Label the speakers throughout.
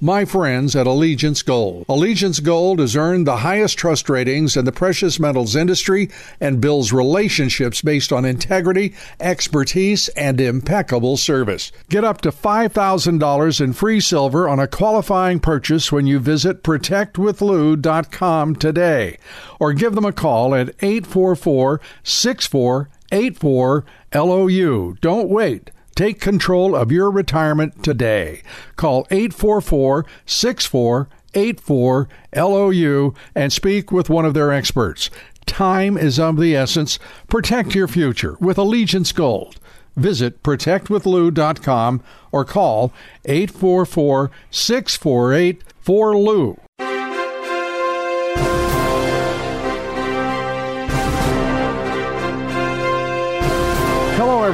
Speaker 1: My friends at Allegiance Gold. Allegiance Gold has earned the highest trust ratings in the precious metals industry and builds relationships based on integrity, expertise, and impeccable service. Get up to $5,000 in free silver on a qualifying purchase when you visit protectwithlou.com today or give them a call at 844 6484 LOU. Don't wait. Take control of your retirement today. Call 844 64 84 LOU and speak with one of their experts. Time is of the essence. Protect your future with Allegiance Gold. Visit protectwithlou.com or call 844 648 4LOU.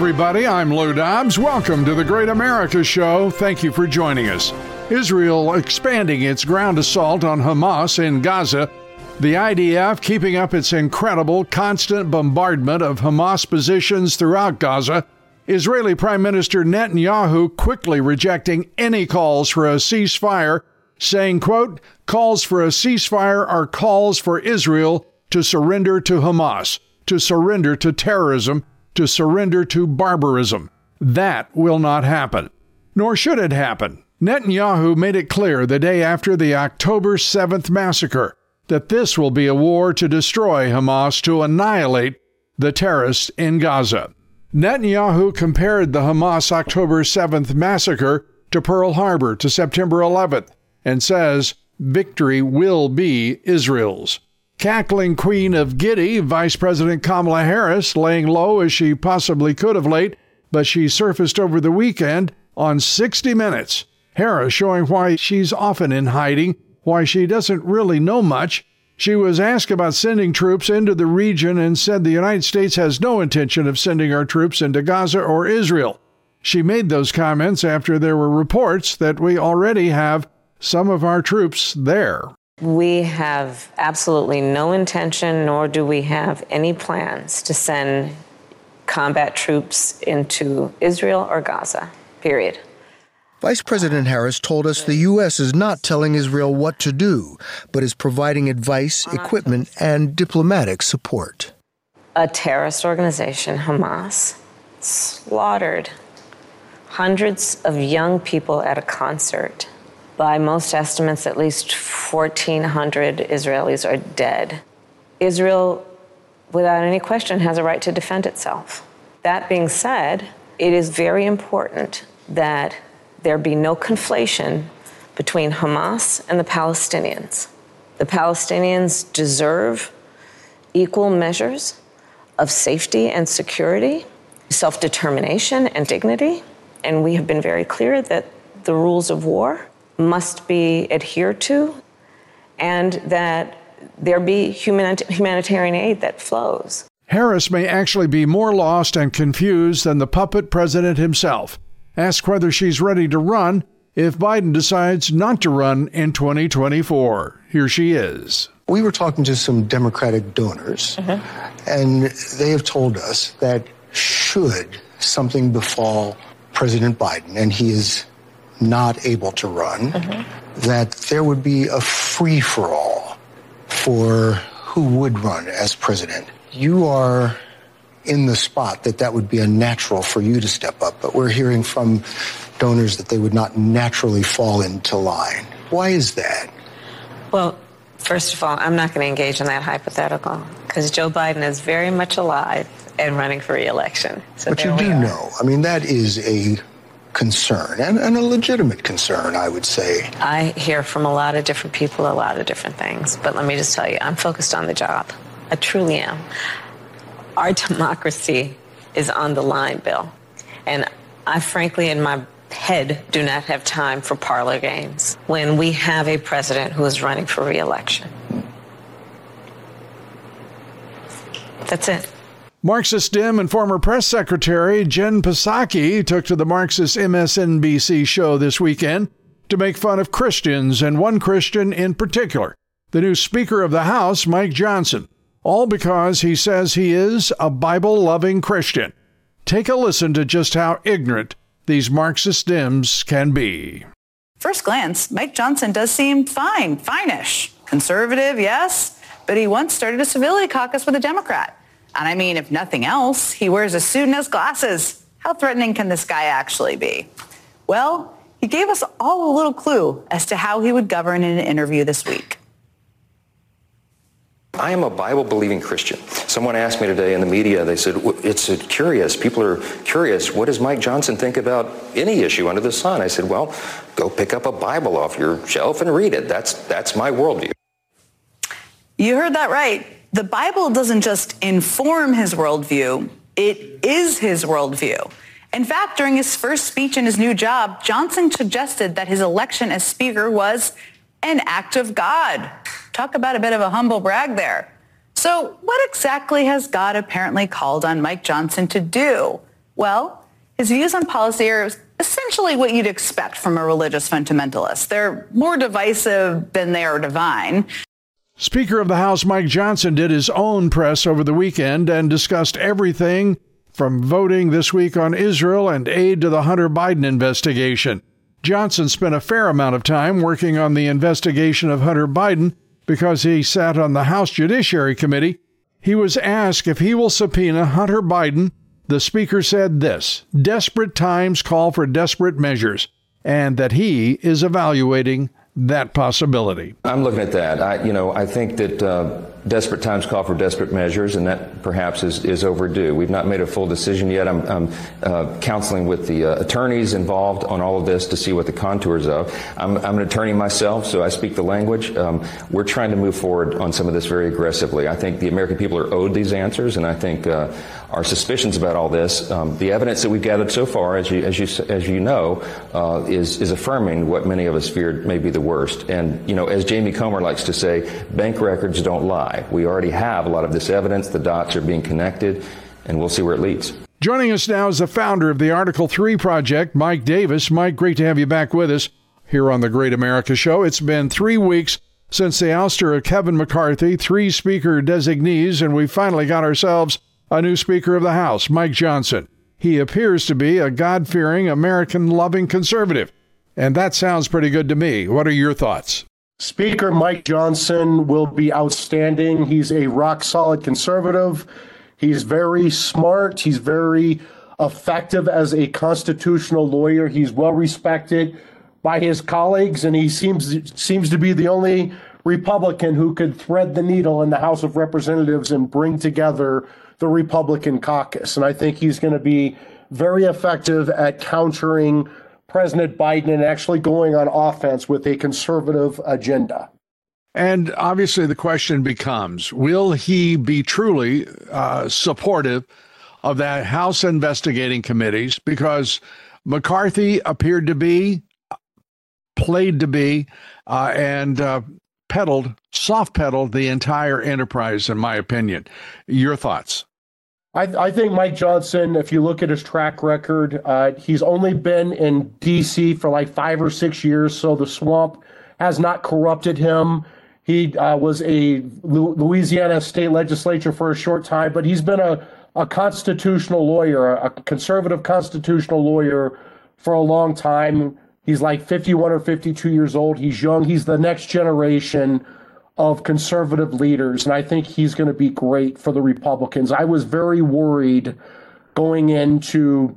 Speaker 1: Everybody. I'm Lou Dobbs. Welcome to the Great America Show. Thank you for joining us. Israel expanding its ground assault on Hamas in Gaza, the IDF keeping up its incredible constant bombardment of Hamas positions throughout Gaza, Israeli Prime Minister Netanyahu quickly rejecting any calls for a ceasefire, saying, quote, calls for a ceasefire are calls for Israel to surrender to Hamas, to surrender to terrorism, to surrender to barbarism. That will not happen. Nor should it happen. Netanyahu made it clear the day after the October 7th massacre that this will be a war to destroy Hamas, to annihilate the terrorists in Gaza. Netanyahu compared the Hamas October 7th massacre to Pearl Harbor to September 11th and says victory will be Israel's. Cackling Queen of Giddy, Vice President Kamala Harris, laying low as she possibly could have late, but she surfaced over the weekend on 60 Minutes Harris showing why she's often in hiding, why she doesn't really know much. She was asked about sending troops into the region and said the United States has no intention of sending our troops into Gaza or Israel. She made those comments after there were reports that we already have some of our troops there.
Speaker 2: We have absolutely no intention, nor do we have any plans to send combat troops into Israel or Gaza, period.
Speaker 3: Vice President Harris told us the U.S. is not telling Israel what to do, but is providing advice, equipment, and diplomatic support.
Speaker 2: A terrorist organization, Hamas, slaughtered hundreds of young people at a concert. By most estimates, at least 1,400 Israelis are dead. Israel, without any question, has a right to defend itself. That being said, it is very important that there be no conflation between Hamas and the Palestinians. The Palestinians deserve equal measures of safety and security, self determination and dignity. And we have been very clear that the rules of war must be adhered to and that there be humanitarian aid that flows.
Speaker 1: Harris may actually be more lost and confused than the puppet president himself. Ask whether she's ready to run if Biden decides not to run in 2024. Here she is.
Speaker 4: We were talking to some Democratic donors, mm-hmm. and they have told us that should something befall President Biden and he is not able to run, mm-hmm. that there would be a free for all for who would run as president. You are in the spot that that would be unnatural for you to step up. But we're hearing from donors that they would not naturally fall into line. Why is that?
Speaker 2: Well, First of all, I'm not going to engage in that hypothetical because Joe Biden is very much alive and running for reelection.
Speaker 4: So but you do know, I mean, that is a concern and, and, a legitimate concern, I would say.
Speaker 2: I hear from a lot of different people a lot of different things, but let me just tell you, I'm focused on the job. I truly am. Our democracy is on the line, Bill. And I frankly, in my head, do not have time for parlor games when we have a president who is running for reelection. That's it.
Speaker 1: Marxist dim and former press secretary Jen Psaki took to the Marxist MSNBC show this weekend to make fun of Christians and one Christian in particular, the new Speaker of the House, Mike Johnson, all because he says he is a Bible loving Christian. Take a listen to just how ignorant these Marxist Dems can be.
Speaker 5: First glance, Mike Johnson does seem fine, finish. Conservative, yes, but he once started a civility caucus with a Democrat. And I mean, if nothing else, he wears a suit and has glasses. How threatening can this guy actually be? Well, he gave us all a little clue as to how he would govern in an interview this week.
Speaker 6: I am a Bible believing Christian. Someone asked me today in the media, they said, it's uh, curious. People are curious. What does Mike Johnson think about any issue under the sun? I said, well, go pick up a Bible off your shelf and read it. That's, that's my worldview.
Speaker 5: You heard that right the Bible doesn't just inform his worldview, it is his worldview. In fact, during his first speech in his new job, Johnson suggested that his election as Speaker was an act of God. Talk about a bit of a humble brag there. So what exactly has God apparently called on Mike Johnson to do? Well, his views on policy are essentially what you'd expect from a religious fundamentalist. They're more divisive than they are divine.
Speaker 1: Speaker of the House Mike Johnson did his own press over the weekend and discussed everything from voting this week on Israel and aid to the Hunter Biden investigation. Johnson spent a fair amount of time working on the investigation of Hunter Biden because he sat on the House Judiciary Committee. He was asked if he will subpoena Hunter Biden. The Speaker said this desperate times call for desperate measures, and that he is evaluating that possibility.
Speaker 6: I'm looking at that. I, you know, I think that uh, desperate times call for desperate measures, and that perhaps is, is overdue. We've not made a full decision yet. I'm, I'm uh, counseling with the uh, attorneys involved on all of this to see what the contours of. I'm, I'm an attorney myself, so I speak the language. Um, we're trying to move forward on some of this very aggressively. I think the American people are owed these answers, and I think uh, our suspicions about all this. Um, the evidence that we've gathered so far, as you as you as you know, uh, is is affirming what many of us feared may be the worst. And you know, as Jamie Comer likes to say, bank records don't lie. We already have a lot of this evidence. The dots are being connected, and we'll see where it leads.
Speaker 1: Joining us now is the founder of the Article Three Project, Mike Davis. Mike, great to have you back with us here on the Great America Show. It's been three weeks since the ouster of Kevin McCarthy, three speaker designees, and we finally got ourselves a new Speaker of the House, Mike Johnson. He appears to be a God fearing, American loving conservative. And that sounds pretty good to me. What are your thoughts?
Speaker 7: Speaker Mike Johnson will be outstanding. He's a rock solid conservative. He's very smart. He's very effective as a constitutional lawyer. He's well respected by his colleagues, and he seems seems to be the only Republican who could thread the needle in the House of Representatives and bring together the Republican caucus. And I think he's going to be very effective at countering President Biden and actually going on offense with a conservative agenda.
Speaker 1: And obviously, the question becomes will he be truly uh, supportive of that House investigating committees? Because McCarthy appeared to be, played to be, uh, and uh, pedaled, soft pedaled the entire enterprise, in my opinion. Your thoughts?
Speaker 7: I, I, think Mike Johnson, if you look at his track record, uh, he's only been in D.C. for like five or six years, so the swamp has not corrupted him. He uh, was a Louisiana state legislature for a short time, but he's been a, a constitutional lawyer, a conservative constitutional lawyer for a long time. He's like 51 or 52 years old. He's young. He's the next generation of conservative leaders. And I think he's going to be great for the Republicans. I was very worried going into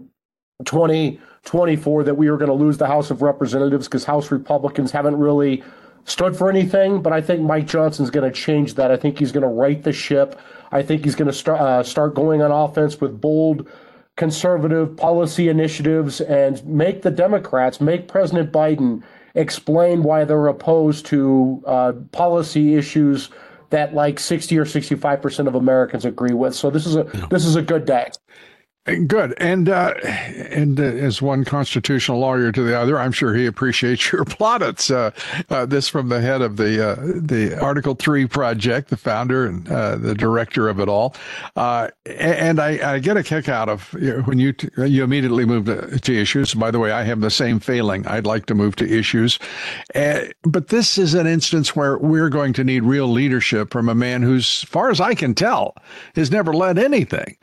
Speaker 7: 2024 that we were going to lose the House of Representatives because House Republicans haven't really stood for anything, but I think Mike Johnson's going to change that. I think he's going to right the ship. I think he's going to start uh, start going on offense with bold conservative policy initiatives and make the Democrats, make President Biden explain why they're opposed to uh, policy issues that like 60 or 65 percent of Americans agree with. So this is a yeah. this is a good day.
Speaker 1: Good, and uh, and uh, as one constitutional lawyer to the other, I'm sure he appreciates your plaudits. Uh, uh, this from the head of the uh, the Article Three project, the founder and uh, the director of it all. and I, I, get a kick out of when you t- you immediately move to, to, issues. By the way, I have the same failing. I'd like to move to issues, but this is an instance where we're going to need real leadership from a man who's, as far as I can tell, has never led anything,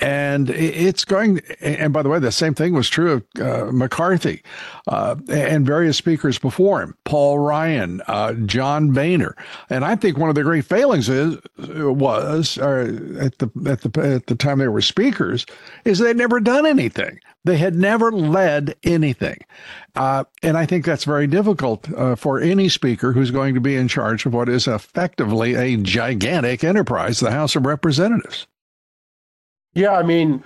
Speaker 1: and. It's going, and by the way, the same thing was true of uh, McCarthy uh, and various speakers before him, Paul Ryan, uh, John Boehner, and I think one of the great failings is was at the at the at the time they were speakers is they'd never done anything. They had never led anything. Uh, and I think that's very difficult uh, for any speaker who's going to be in charge of what is effectively a gigantic enterprise, the House of Representatives.
Speaker 7: Yeah, I mean,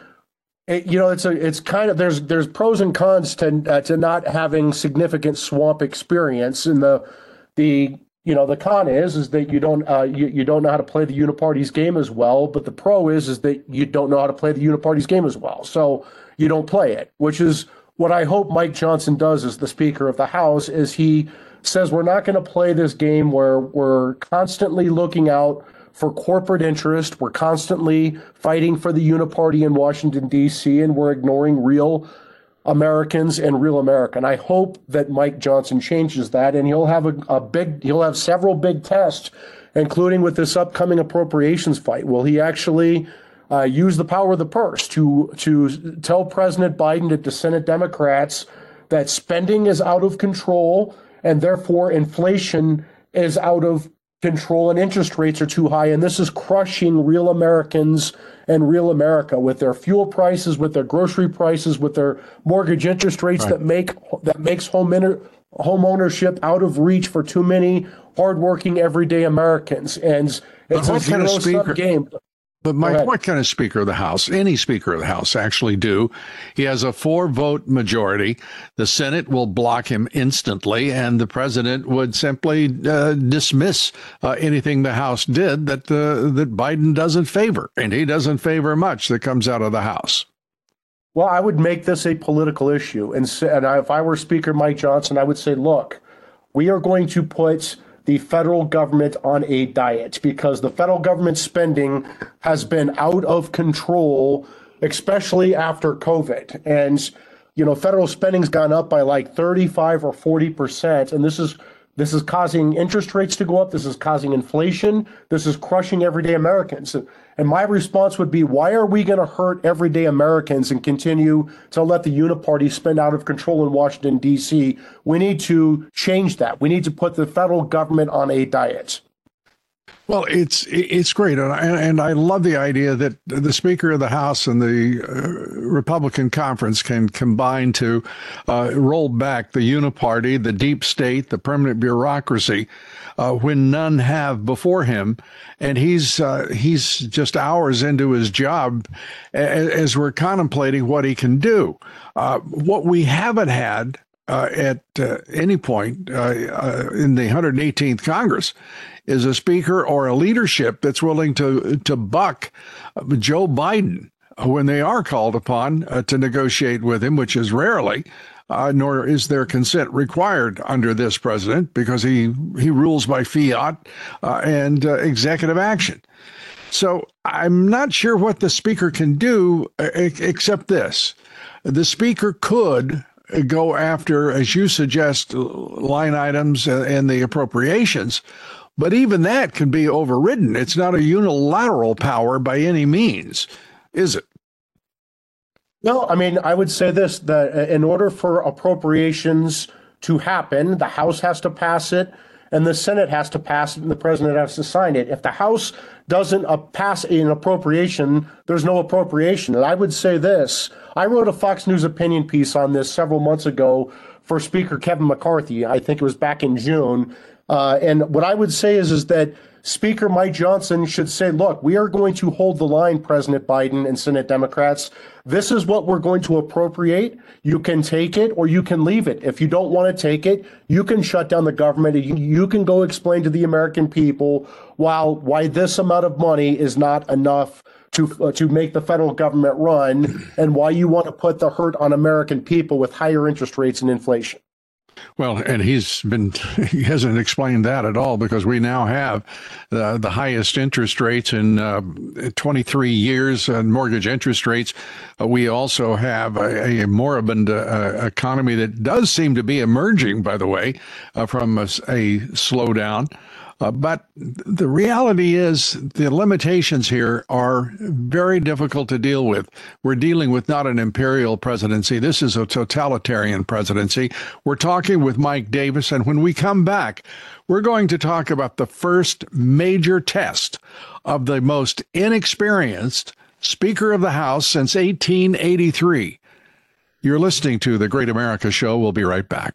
Speaker 7: it, you know, it's a it's kind of there's there's pros and cons to uh, to not having significant swamp experience. And the the you know the con is is that you don't uh, you, you don't know how to play the uniparty's game as well. But the pro is is that you don't know how to play the uniparty's game as well. So you don't play it, which is what I hope Mike Johnson does as the Speaker of the House. Is he says we're not going to play this game where we're constantly looking out for corporate interest. We're constantly fighting for the uniparty in Washington, D.C., and we're ignoring real Americans and real America. And I hope that Mike Johnson changes that, and he'll have a, a big, he'll have several big tests, including with this upcoming appropriations fight. Will he actually uh, use the power of the purse to to tell President Biden to, to Senate Democrats that spending is out of control and therefore inflation is out of control and interest rates are too high. And this is crushing real Americans and real America with their fuel prices, with their grocery prices, with their mortgage interest rates right. that make that makes home inter, home ownership out of reach for too many hardworking everyday Americans. And it's a zero sum game.
Speaker 1: But Mike, what can a Speaker of the House, any Speaker of the House actually do? He has a four vote majority. The Senate will block him instantly, and the president would simply uh, dismiss uh, anything the House did that, uh, that Biden doesn't favor. And he doesn't favor much that comes out of the House.
Speaker 7: Well, I would make this a political issue. And, and if I were Speaker Mike Johnson, I would say, look, we are going to put the federal government on a diet because the federal government spending has been out of control, especially after COVID. And, you know, federal spending's gone up by like 35 or 40%. And this is this is causing interest rates to go up. This is causing inflation. This is crushing everyday Americans. And my response would be why are we going to hurt everyday Americans and continue to let the uniparty spend out of control in Washington, D.C.? We need to change that. We need to put the federal government on a diet.
Speaker 1: Well, it's it's great, and I, and I love the idea that the Speaker of the House and the uh, Republican conference can combine to uh, roll back the uniparty, the deep state, the permanent bureaucracy, uh, when none have before him, and he's uh, he's just hours into his job as, as we're contemplating what he can do. Uh, what we haven't had uh, at uh, any point uh, uh in the 118th Congress is a speaker or a leadership that's willing to to buck Joe Biden when they are called upon uh, to negotiate with him, which is rarely. Nor is their consent required under this president because he he rules by fiat and executive action. So I'm not sure what the speaker can do except this: the speaker could go after, as you suggest, line items and the appropriations but even that can be overridden. It's not a unilateral power by any means, is it?
Speaker 7: No, I mean, I would say this that in order for appropriations to happen, the House has to pass it and the Senate has to pass it and the president has to sign it. If the House doesn't uh, pass an appropriation, there's no appropriation. And I would say this I wrote a Fox News opinion piece on this several months ago for Speaker Kevin McCarthy. I think it was back in June. Uh, and what I would say is, is that Speaker Mike Johnson should say, look, we are going to hold the line, President Biden and Senate Democrats. This is what we're going to appropriate. You can take it or you can leave it. If you don't want to take it, you can shut down the government. You, can go explain to the American people while why this amount of money is not enough to uh, to make the federal government run and why you want to put the hurt on American people with higher interest rates and inflation.
Speaker 1: Well, and he's been, he hasn't explained that at all because we now have uh, the highest interest rates in uh, 23 years and mortgage interest rates. Uh, we also have a, a moribund uh, economy that does seem to be emerging, by the way, uh, from a, a slowdown. Uh, but the reality is, the limitations here are very difficult to deal with. We're dealing with not an imperial presidency, this is a totalitarian presidency. We're talking with Mike Davis, and when we come back, we're going to talk about the first major test of the most inexperienced Speaker of the House since 1883. You're listening to The Great America Show. We'll be right back.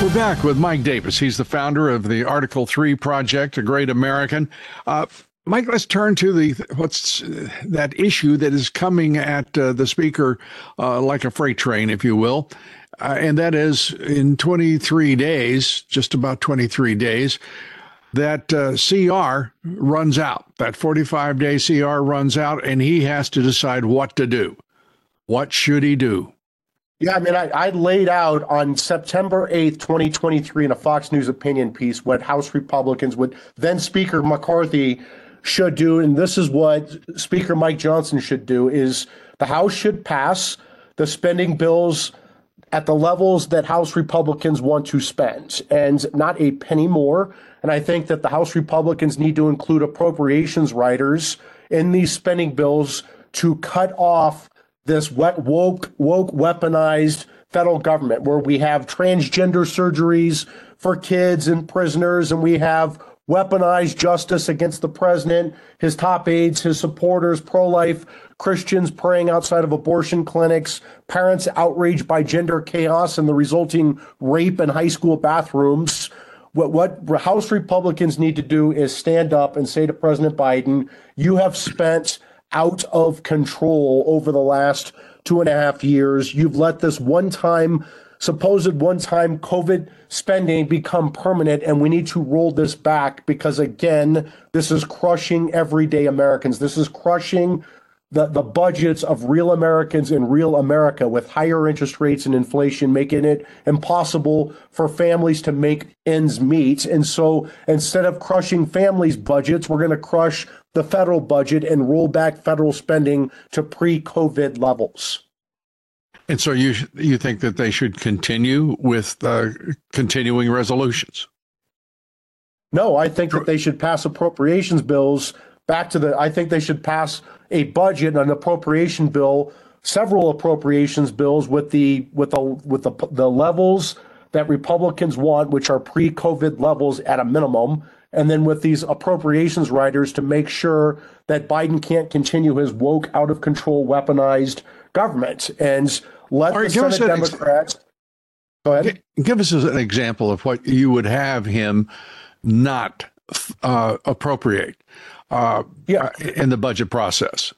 Speaker 1: We're back with Mike Davis. He's the founder of the Article 3 Project, a great American. Uh, Mike, let's turn to the what's uh, that issue that is coming at uh, the speaker uh, like a freight train, if you will, uh, and that is in 23 days, just about 23 days, that CR runs out. That 45 day CR runs out, and he has to decide what to do. What should he do?
Speaker 7: Yeah, I mean, I, I, laid out on September 8th, 2023, in a Fox News opinion piece what House Republicans, what then Speaker McCarthy should do. And this is what Speaker Mike Johnson should do is the House should pass the spending bills at the levels that House Republicans want to spend and not a penny more. And I think that the House Republicans need to include appropriations riders in these spending bills to cut off this woke, woke, weaponized federal government where we have transgender surgeries for kids and prisoners, and we have weaponized justice against the president, his top aides, his supporters, pro life Christians praying outside of abortion clinics, parents outraged by gender chaos and the resulting rape in high school bathrooms. What, what House Republicans need to do is stand up and say to President Biden, You have spent out of control over the last two and a half years. You've let this one time, supposed one time COVID spending become permanent, and we need to roll this back because, again, this is crushing everyday Americans. This is crushing the, the budgets of real Americans in real America with higher interest rates and inflation, making it impossible for families to make ends meet. And so instead of crushing families' budgets, we're going to crush the federal budget and roll back federal spending to pre-COVID levels.
Speaker 1: And so you you think that they should continue with uh, continuing resolutions?
Speaker 7: No, I think that they should pass appropriations bills back to the. I think they should pass a budget, an appropriation bill, several appropriations bills with the with the with the the levels that Republicans want, which are pre-COVID levels at a minimum, and then with these appropriations riders to make sure that Biden can't continue his woke, out of control, weaponized government and let right, the Senate Democrats. Ex- go ahead.
Speaker 1: Give us an example of what you would have him not uh, appropriate uh, yeah. in the budget process.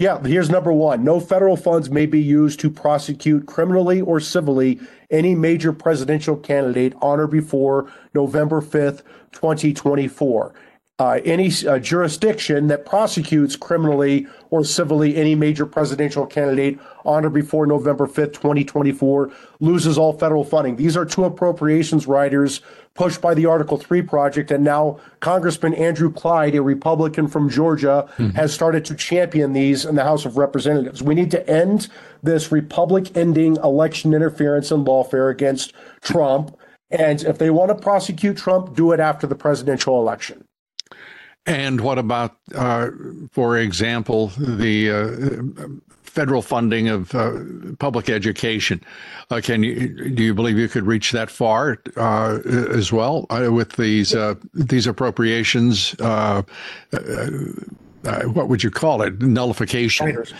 Speaker 7: Yeah, here's number one. No federal funds may be used to prosecute criminally or civilly any major presidential candidate on or before November 5th, 2024 uh, any uh, jurisdiction that prosecutes criminally or civilly any major presidential candidate on or before November 5th, 2024, loses all federal funding. These are two appropriations riders pushed by the Article 3 project. And now Congressman Andrew Clyde, a Republican from Georgia, mm-hmm. has started to champion these in the House of Representatives. We need to end this Republic ending election interference and lawfare against Trump. And if they want to prosecute Trump, do it after the presidential election.
Speaker 1: And what about, uh, for example, the uh, federal funding of uh, public education? Uh, can you do you believe you could reach that far uh, as well uh, with these these appropriations? what would you call it? Nullification.
Speaker 7: Riders.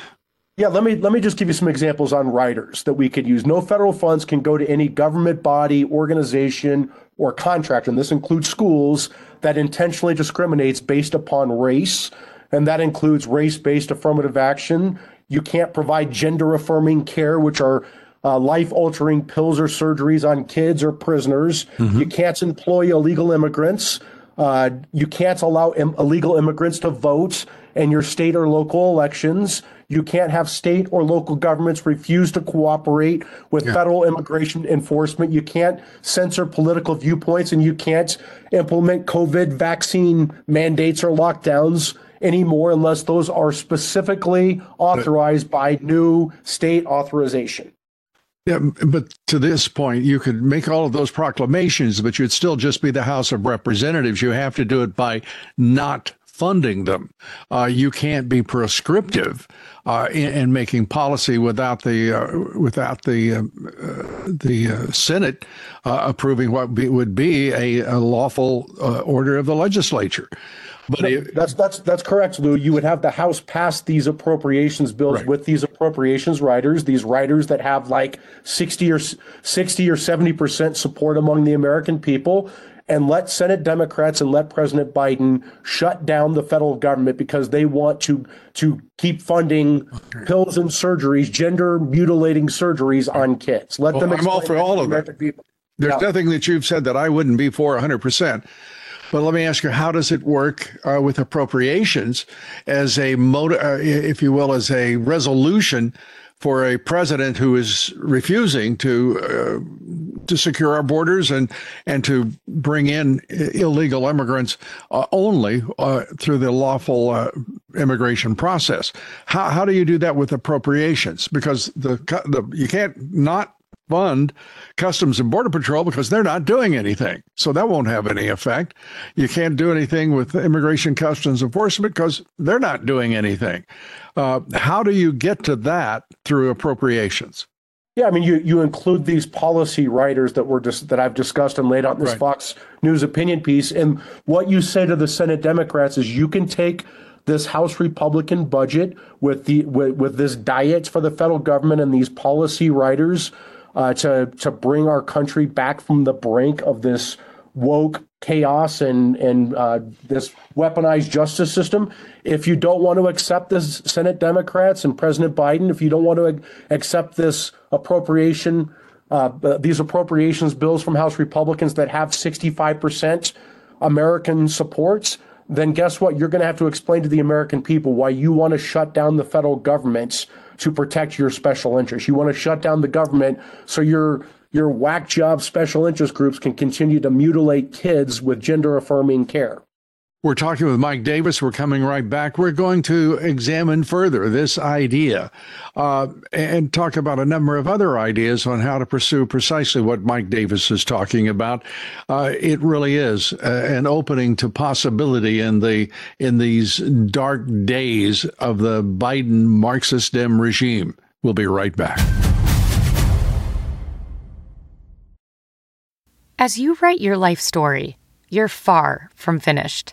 Speaker 7: Yeah, let me let me just give you some examples on riders that we could use. No federal funds can go to any government body, organization, or contractor, and this includes schools that intentionally discriminates based upon race, and that includes race based affirmative action. You can't provide gender affirming care, which are uh, life altering pills or surgeries on kids or prisoners. Mm-hmm. You can't employ illegal immigrants. Uh, you can't allow Im- illegal immigrants to vote in your state or local elections. You can't have state or local governments refuse to cooperate with yeah. federal immigration enforcement. You can't censor political viewpoints and you can't implement COVID vaccine mandates or lockdowns anymore unless those are specifically authorized by new state authorization.
Speaker 1: Yeah, but to this point, you could make all of those proclamations, but you'd still just be the House of Representatives. You have to do it by not funding them. Uh, you can't be prescriptive uh, in, in, making policy without the uh, without the uh, uh, the uh, Senate approving what be, would be a, a lawful order of the legislature.
Speaker 7: But no, it, that's that's that's correct, Lou. You would have the House pass these appropriations bills right. with these appropriations riders, these riders that have like sixty or sixty or seventy percent support among the American people, and let Senate Democrats and let President Biden shut down the federal government because they want to to keep funding pills and surgeries, gender mutilating surgeries on kids. Let well, them.
Speaker 1: I'm all for all of that. People. There's yeah. nothing that you've said that I wouldn't be for 100 percent. But let me ask you, how does it work uh, with appropriations as a uh, if you will, as a resolution for a president who is refusing to uh, to secure our borders and and to bring in illegal immigrants uh, only uh, through the lawful uh, immigration process. How how do you do that with appropriations? Because the, the you can't not fund Customs and Border Patrol because they're not doing anything. So that won't have any effect. You can't do anything with Immigration Customs Enforcement because they're not doing anything. Uh, how do you get to that through appropriations?
Speaker 7: Yeah, I mean, you you include these policy riders that were just that I've discussed and laid out in this right. Fox News opinion piece, and what you say to the Senate Democrats is you can take this House Republican budget with the with, with this diet for the federal government and these policy riders uh, to to bring our country back from the brink of this woke chaos and and uh, this weaponized justice system. If you don't want to accept this, Senate Democrats and President Biden, if you don't want to accept this appropriation, uh, these appropriations bills from House Republicans that have 65 percent American supports, then guess what? You're going to have to explain to the American people why you want to shut down the federal government to protect your special interests. You want to shut down the government so your your whack job special interest groups can continue to mutilate kids with gender affirming care.
Speaker 1: We're talking with Mike Davis. We're coming right back. We're going to examine further this idea uh, and talk about a number of other ideas on how to pursue precisely what Mike Davis is talking about. Uh, it really is uh, an opening to possibility in the in these dark days of the Biden Marxist Dem regime. We'll be right back.
Speaker 8: As you write your life story, you're far from finished.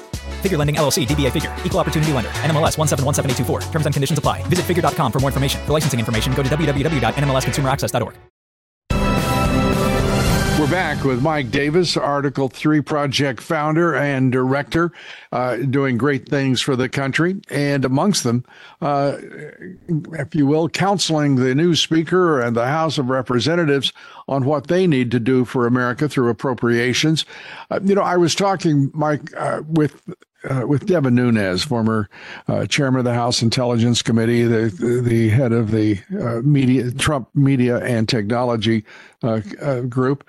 Speaker 9: Figure Lending LLC, DBA Figure, Equal Opportunity Lender, NMLS 1717824. Terms and conditions apply. Visit figure.com for more information. For licensing information, go to www.nmlsconsumeraccess.org.
Speaker 1: We're back with Mike Davis, Article 3 Project founder and director, uh, doing great things for the country. And amongst them, uh, if you will, counseling the new Speaker and the House of Representatives on what they need to do for America through appropriations. Uh, you know, I was talking, Mike, uh, with uh, with Devin Nunes, former uh, chairman of the House Intelligence Committee, the the head of the uh, media Trump Media and Technology uh, uh, Group,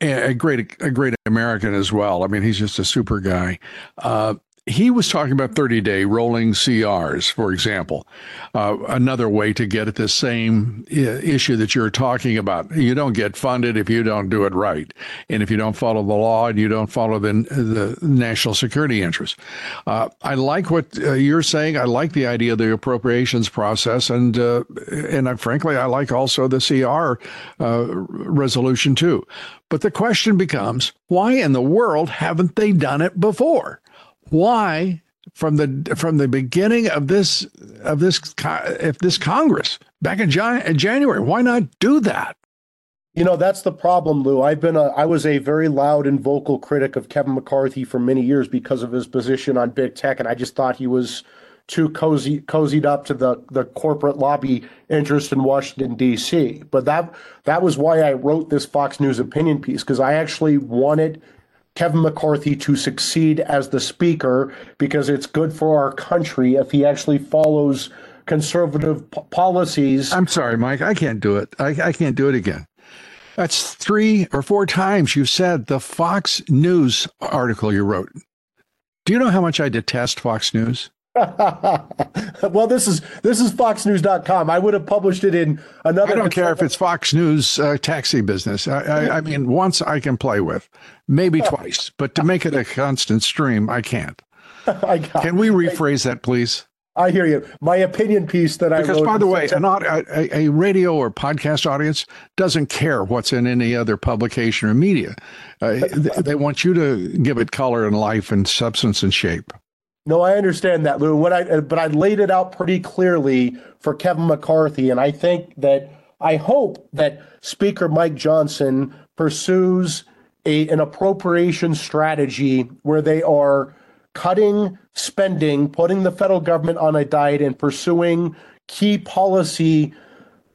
Speaker 1: a, a, great a great American as well. I mean, he's just a super guy. He was talking about 30 day rolling CRs, for example. Uh, another way to get at the same issue that you're talking about. You don't get funded if you don't do it right. And if you don't follow the law and you don't follow the, the national security interests. Uh, I like what uh, you're saying. I like the idea of the appropriations process. And, uh, and I, frankly, I like also the CR uh, resolution too. But the question becomes why in the world haven't they done it before? Why from the from the beginning of this of this if this Congress back in January, why not do that?
Speaker 7: You know that's the problem, Lou. I've been a I was a very loud and vocal critic of Kevin McCarthy for many years because of his position on big tech, and I just thought he was too cozy cozied up to the the corporate lobby interest in Washington D.C. But that that was why I wrote this Fox News opinion piece because I actually wanted Kevin McCarthy to succeed as the speaker because it's good for our country if he actually follows conservative p- policies.
Speaker 1: I'm sorry, Mike. I can't do it. I, I can't do it again. That's three or four times you said the Fox News article you wrote. Do you know how much I detest Fox News?
Speaker 7: well, this is this is FoxNews.com. I would have published it in another.
Speaker 1: I don't care if it's Fox News uh, taxi business. I, I, I, mean, once I can play with, maybe twice, but to make it a constant stream, I can't. I can we rephrase that, please?
Speaker 7: I hear you. My opinion piece that
Speaker 1: I
Speaker 7: because,
Speaker 1: by the way, not a, a, radio or podcast audience doesn't care what's in any other publication or media. Uh, they want you to give it color and life and substance and shape.
Speaker 7: No, I understand that, Lou. What I uh, but I laid it out pretty clearly for Kevin McCarthy, and I think that I hope that Speaker Mike Johnson pursues a an appropriation strategy where they are cutting spending, putting the federal government on a diet, and pursuing key policy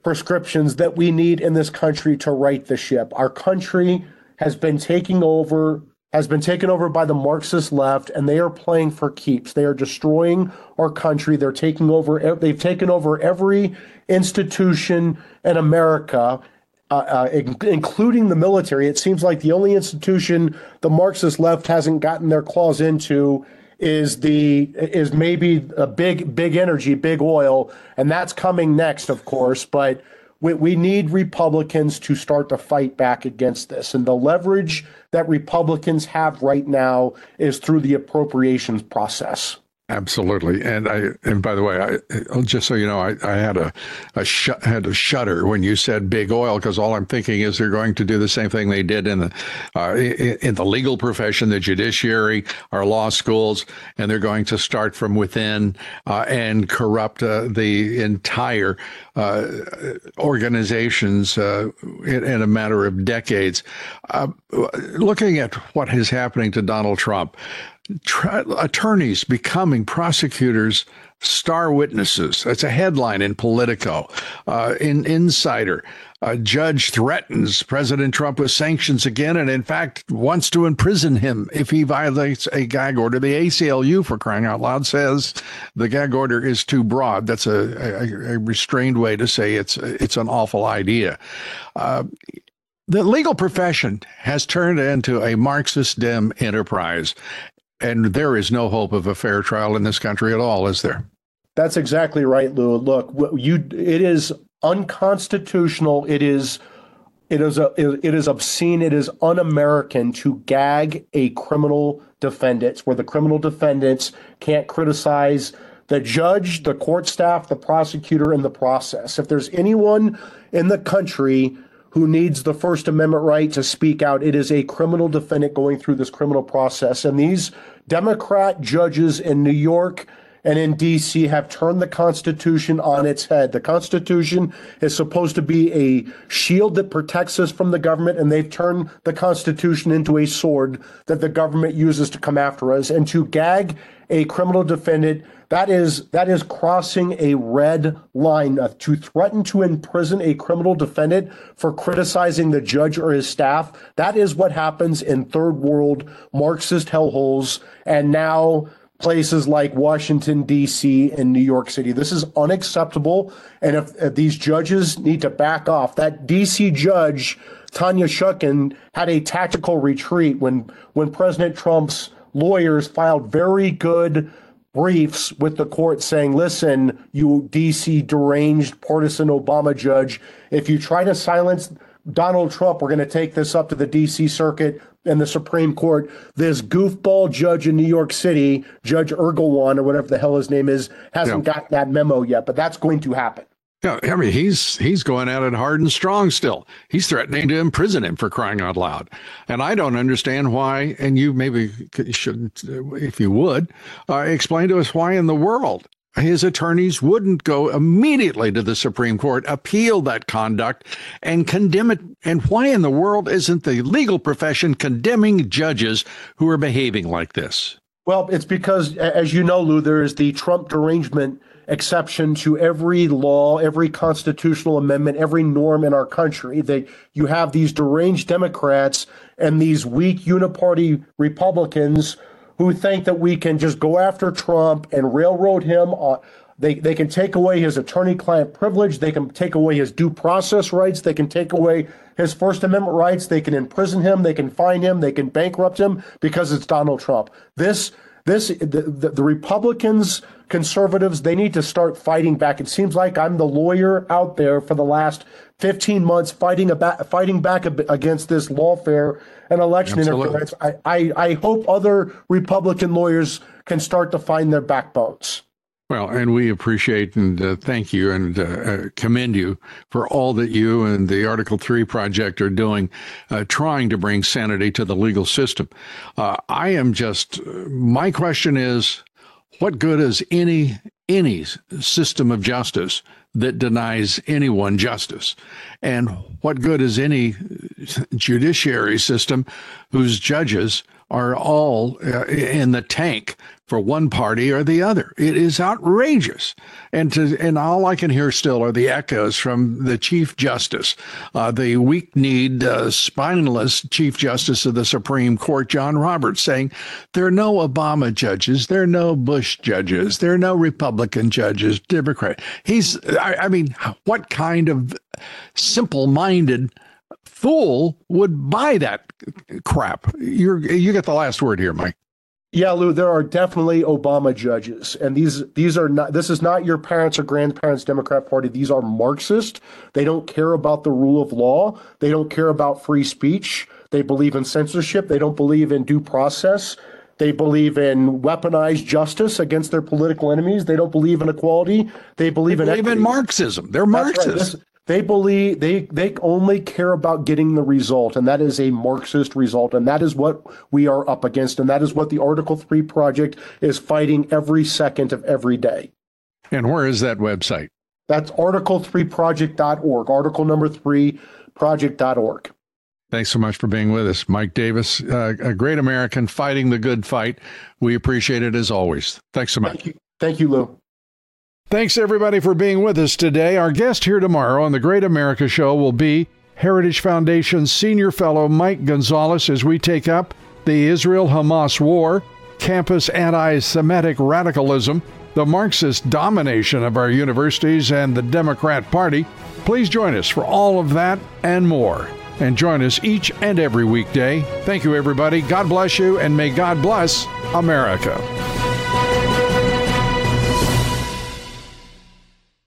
Speaker 7: prescriptions that we need in this country to right the ship. Our country has been taking over has been taken over by the Marxist left, and they are playing for keeps. They are destroying our country. They're taking over. They've taken over every institution in America, uh, uh, including the military. It seems like the only institution the Marxist left hasn't gotten their claws into is the is maybe a big big energy, big oil, and that's coming next, of course. But we, we need Republicans to start to fight back against this. And the leverage that Republicans have right now is through the appropriations process.
Speaker 1: Absolutely, and I and by the way, I just so you know, I, I had a, a sh- had a shudder when you said big oil because all I'm thinking is they're going to do the same thing they did in the uh, in the legal profession, the judiciary, our law schools, and they're going to start from within uh, and corrupt uh, the entire uh, organizations uh, in, in, a matter of decades. Uh, looking at what is happening to Donald Trump attorneys becoming prosecutors star witnesses. That's a headline in Politico. Uh, in Insider, a judge threatens President Trump with sanctions again, and in fact wants to imprison him if he violates a gag order. The ACLU, for crying out loud, says the gag order is too broad. That's a, a, a restrained way to say it's it's an awful idea. Uh, The legal profession has turned into a Marxist Dem enterprise, and there is no hope of a fair trial in this country at all, is there?
Speaker 7: That's exactly right, Lou. Look, you it is unconstitutional. It is it is a, it is obscene. It is un-American to gag a criminal defendant, where the criminal defendants can't criticize the judge, the court staff, the prosecutor, and the process. If there's anyone in the country who needs the First Amendment right to speak out, it is a criminal defendant going through this criminal process. And these Democrat judges in New York and in DC have turned the Constitution on its head. The Constitution is supposed to be a shield that protects us from the government, and they've turned the Constitution into a sword that the government uses to come after us. And to gag a criminal defendant, that is that is crossing a red line. Uh, to threaten to imprison a criminal defendant for criticizing the judge or his staff, that is what happens in third world Marxist hellholes. And now places like Washington, D.C., and New York City. This is unacceptable. And if, if, these judges need to back off, that D.C. judge, Tanya Chutkan, had a tactical retreat when, when President Trump's lawyers filed very good briefs with the court saying, listen, you D.C. deranged partisan Obama judge, if you try to silence Donald Trump, we're going to take this up to the D.C. Circuit and the Supreme Court. This goofball judge in New York City, Judge Engoron, or whatever the hell his name is, hasn't yeah. got that memo yet, but that's going to happen.
Speaker 1: Yeah, I mean he's he's going at it hard and strong still. He's threatening to imprison him for crying out loud, and I don't understand why. And you maybe should, if you would, uh, explain to us why in the world his attorneys wouldn't go immediately to the Supreme Court, appeal that conduct, and condemn it. And why in the world isn't the legal profession condemning judges who are behaving like this?
Speaker 7: Well, it's because, as you know, Lou, there is the Trump derangement exception to every law, every constitutional amendment, every norm in our country. That you have these deranged Democrats and these weak uniparty Republicans who think that we can just go after Trump and railroad him. On, they, they can take away his attorney client privilege. They can take away his due process rights. They can take away his First Amendment rights. They can imprison him. They can fine him. They can bankrupt him because it's Donald Trump. This, this, the, the, the Republicans, conservatives, they need to start fighting back. It seems like I'm the lawyer out there for the last 15 months fighting about fighting back against this lawfare and election Absolutely. interference. I, I, I hope other Republican lawyers can start to find their backbones.
Speaker 1: Well, and we appreciate and uh, thank you and uh, uh, commend you for all that you and the Article 3 project are doing, uh, trying to bring sanity to the legal system. Uh, I am just, my question is what good is any, any system of justice that denies anyone justice. And what good is any judiciary system whose judges are all uh, in the tank for one party or the other. It is outrageous. And to, and all I can hear still are the echoes from the Chief Justice, uh, the weak-kneed, uh, spineless Chief Justice of the Supreme Court, John Roberts, saying there are no Obama judges, there are no Bush judges, there are no Republican judges, Democrat. He's, I, I mean, what kind of simple-minded fool would buy that crap? You're you get the last word here, Mike.
Speaker 7: Yeah, Lou, there are definitely Obama judges, and these these are not. This is not your parents or grandparents' Democrat Party. These are Marxist. They don't care about the rule of law. They don't care about free speech. They believe in censorship. They don't believe in due process. They believe in weaponized justice against their political enemies. They don't believe in equality. They believe,
Speaker 1: they
Speaker 7: believe
Speaker 1: in, in Marxism. They're Marxists. Right.
Speaker 7: They believe they they only care about getting the result, and that is a Marxist result, and that is what we are up against, and that is what the Article Three project is fighting every second of every day.
Speaker 1: And where is that website?
Speaker 7: That's article3project.org. Article number three project.org.
Speaker 1: Thanks so much for being with us, Mike Davis, uh, a great American fighting the good fight. We appreciate it as always. Thanks so much.
Speaker 7: Thank you, Thank you Lou.
Speaker 1: Thanks everybody for being with us today. Our guest here tomorrow on the Great America Show will be Heritage Foundation Senior Fellow Mike Gonzalez as we take up the Israel Hamas war, campus anti Semitic radicalism, the Marxist domination of our universities, and the Democrat Party. Please join us for all of that and more. and join us each and every weekday. Thank you, everybody. God bless you, and may God bless America.